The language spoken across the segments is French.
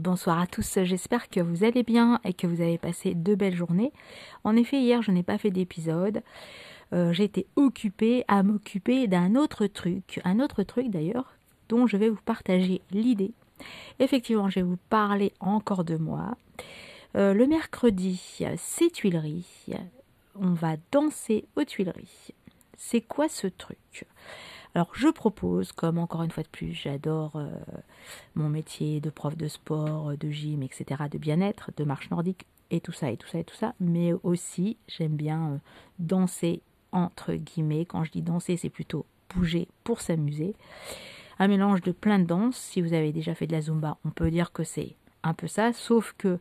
Bonsoir à tous, j'espère que vous allez bien et que vous avez passé de belles journées. En effet, hier, je n'ai pas fait d'épisode. Euh, j'ai été occupée à m'occuper d'un autre truc, un autre truc d'ailleurs, dont je vais vous partager l'idée. Effectivement, je vais vous parler encore de moi. Euh, le mercredi, c'est Tuileries. On va danser aux Tuileries. C'est quoi ce truc? Alors je propose, comme encore une fois de plus, j'adore euh, mon métier de prof de sport, de gym, etc., de bien-être, de marche nordique, et tout ça, et tout ça, et tout ça, mais aussi j'aime bien euh, danser, entre guillemets. Quand je dis danser, c'est plutôt bouger pour s'amuser. Un mélange de plein de danses. Si vous avez déjà fait de la zumba, on peut dire que c'est un peu ça, sauf que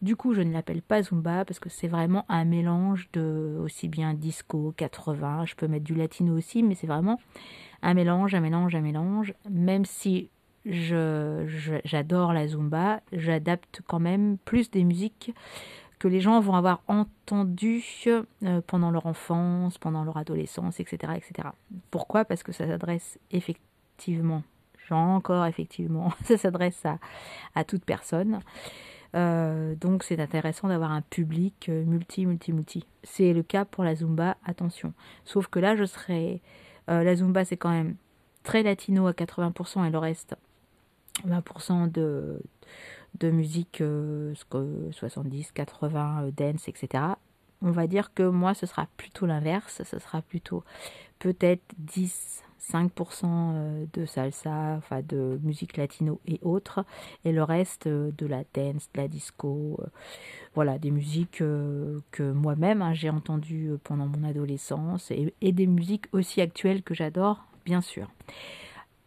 du coup je ne l'appelle pas Zumba parce que c'est vraiment un mélange de aussi bien disco, 80, je peux mettre du latino aussi, mais c'est vraiment un mélange, un mélange, un mélange. Même si je, j'adore la Zumba, j'adapte quand même plus des musiques que les gens vont avoir entendues euh, pendant leur enfance, pendant leur adolescence, etc. etc. Pourquoi? Parce que ça s'adresse effectivement encore, effectivement, ça s'adresse à, toute personne. Euh, donc c'est intéressant d'avoir un public euh, multi, multi, multi. C'est le cas pour la Zumba, attention. Sauf que là, je serais... Euh, la Zumba, c'est quand même très latino à 80% et le reste, 20% de, de musique 70, 80, dance, etc. On va dire que moi, ce sera plutôt l'inverse. Ce sera plutôt peut-être 10, 5% euh, de salsa, enfin de musique latino et autres, et le reste euh, de la dance, de la disco, euh, voilà, des musiques que moi-même hein, j'ai entendues pendant mon adolescence et, des musiques aussi actuelles que j'adore, bien sûr.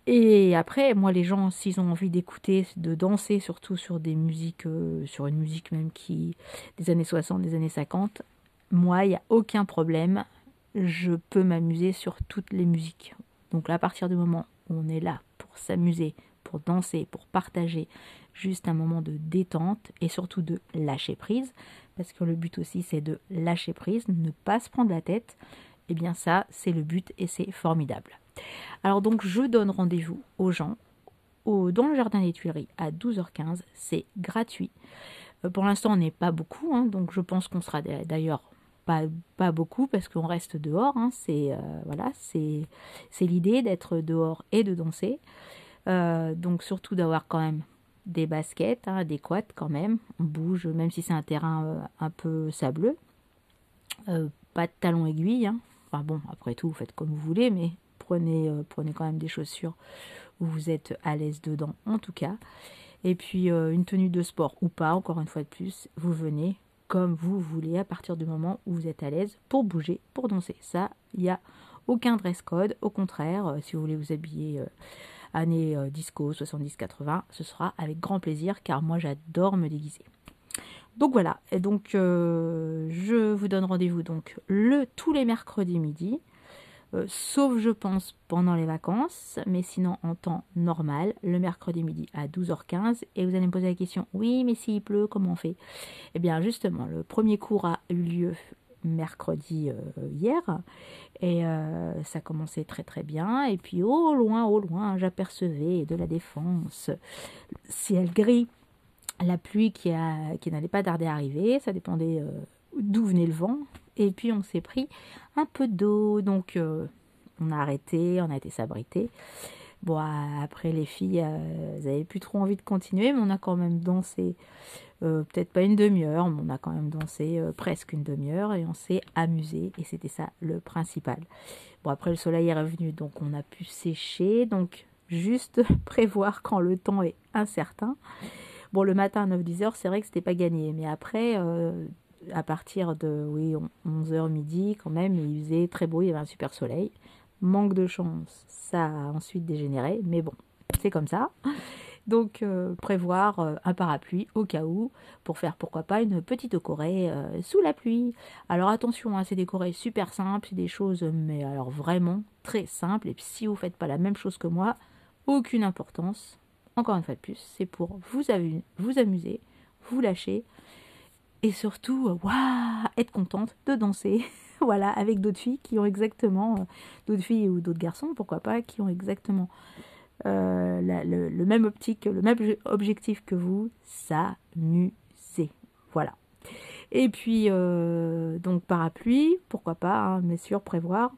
Et après, moi, les gens, s'ils ont envie d'écouter, de danser, surtout sur des musiques, sur une musique même qui, des années 60, des années 50, moi, il n'y a aucun problème. Je peux m'amuser sur toutes les musiques. Donc à partir du moment où on est là pour s'amuser, pour danser, pour partager, juste un moment de détente et surtout de lâcher prise, parce que le but aussi c'est de lâcher prise, ne pas se prendre la tête, et eh bien ça c'est le but et c'est formidable. Alors donc je donne rendez-vous aux gens dans le jardin des Tuileries à 12h15, c'est gratuit. Euh, pour l'instant on n'est pas beaucoup, hein, donc je pense qu'on sera d'ailleurs pas, beaucoup parce qu'on reste dehors. Hein, c'est euh, voilà, c'est l'idée d'être dehors et de danser. Euh, donc surtout d'avoir quand même des baskets hein, adéquates quand même. On bouge même si c'est un terrain euh, un peu sableux. pas de talons aiguilles. Hein. Enfin bon, après tout, faites comme vous voulez, mais prenez, prenez quand même des chaussures où vous êtes à l'aise dedans en tout cas. Et puis une tenue de sport ou pas, encore une fois de plus, vous venez, comme vous voulez à partir du moment où vous êtes à l'aise pour bouger, pour danser. Ça, il n'y a aucun dress code. Au contraire, euh, si vous voulez vous habiller euh, année euh, disco 70-80, ce sera avec grand plaisir car moi j'adore me déguiser. Donc voilà, et donc je vous donne rendez-vous donc le tous les mercredis midi. Euh, sauf je pense pendant les vacances, mais sinon en temps normal, le mercredi midi à 12h15. Et vous allez me poser la question, oui, mais s'il pleut, comment on fait? Eh bien justement, le premier cours a eu lieu mercredi euh, hier et euh, ça commençait très très bien et puis au loin au loin j'apercevais de la défense ciel gris la pluie qui, qui n'allait pas tarder à arriver ça dépendait d'où venait le vent et puis on s'est pris un peu d'eau, donc euh, on a arrêté, on a été s'abriter. Bon, après les filles, euh, elles n'avaient plus trop envie de continuer, mais on a quand même dansé, euh, peut-être pas une demi-heure, mais on a quand même dansé presque une demi-heure et on s'est amusé et c'était ça le principal. Bon, après le soleil est revenu, donc on a pu sécher, donc juste prévoir quand le temps est incertain. Bon, le matin à 9-10 heures, c'est vrai que c'était pas gagné, mais après, à partir de oui, 11h midi quand même, il faisait très beau, il y avait un super soleil. Manque de chance, ça a ensuite dégénéré, mais bon, c'est comme ça. Donc euh, prévoir euh, un parapluie au cas où pour faire pourquoi pas une petite corée euh, sous la pluie. Alors attention, hein, c'est des corées super simples, c'est des choses mais alors vraiment très simples. Et puis si vous faites pas la même chose que moi, aucune importance. Encore une fois de plus, c'est pour vous, vous amuser, vous lâcher et surtout, euh, waouh, être contente de danser. voilà, avec d'autres filles qui ont exactement, euh, d'autres filles ou d'autres garçons, pourquoi pas, qui ont exactement le, même optique, le même objectif que vous, s'amuser. Voilà. Et puis, donc parapluie, pourquoi pas, hein, mais sûr, prévoir.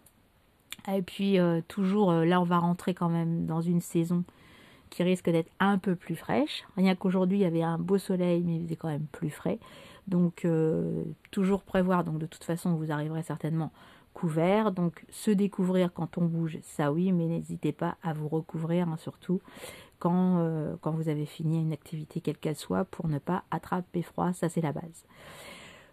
Et puis, toujours, là, on va rentrer quand même dans une saison qui risque d'être un peu plus fraîche. Rien qu'aujourd'hui, il y avait un beau soleil, mais il faisait quand même plus frais. Donc, euh, toujours prévoir. Donc, de toute façon, vous arriverez certainement couvert. Donc, se découvrir quand on bouge, ça oui, mais n'hésitez pas à vous recouvrir, hein, surtout quand, euh, quand vous avez fini une activité, quelle qu'elle soit, pour ne pas attraper froid. Ça, c'est la base.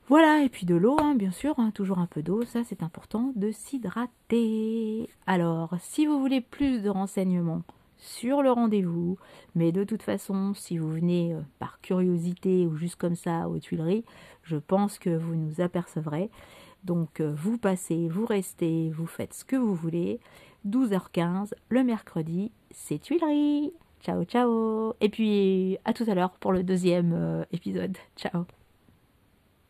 Voilà, et puis de l'eau, hein, bien sûr, hein, toujours un peu d'eau, ça c'est important de s'hydrater. Alors, si vous voulez plus de renseignements sur le rendez-vous. Mais de toute façon, si vous venez euh, par curiosité ou juste comme ça aux Tuileries, je pense que vous nous apercevrez. Donc euh, vous passez, vous restez, vous faites ce que vous voulez. 12h15 le mercredi, c'est Tuileries. Ciao ciao. Et puis à tout à l'heure pour le deuxième euh, épisode. Ciao.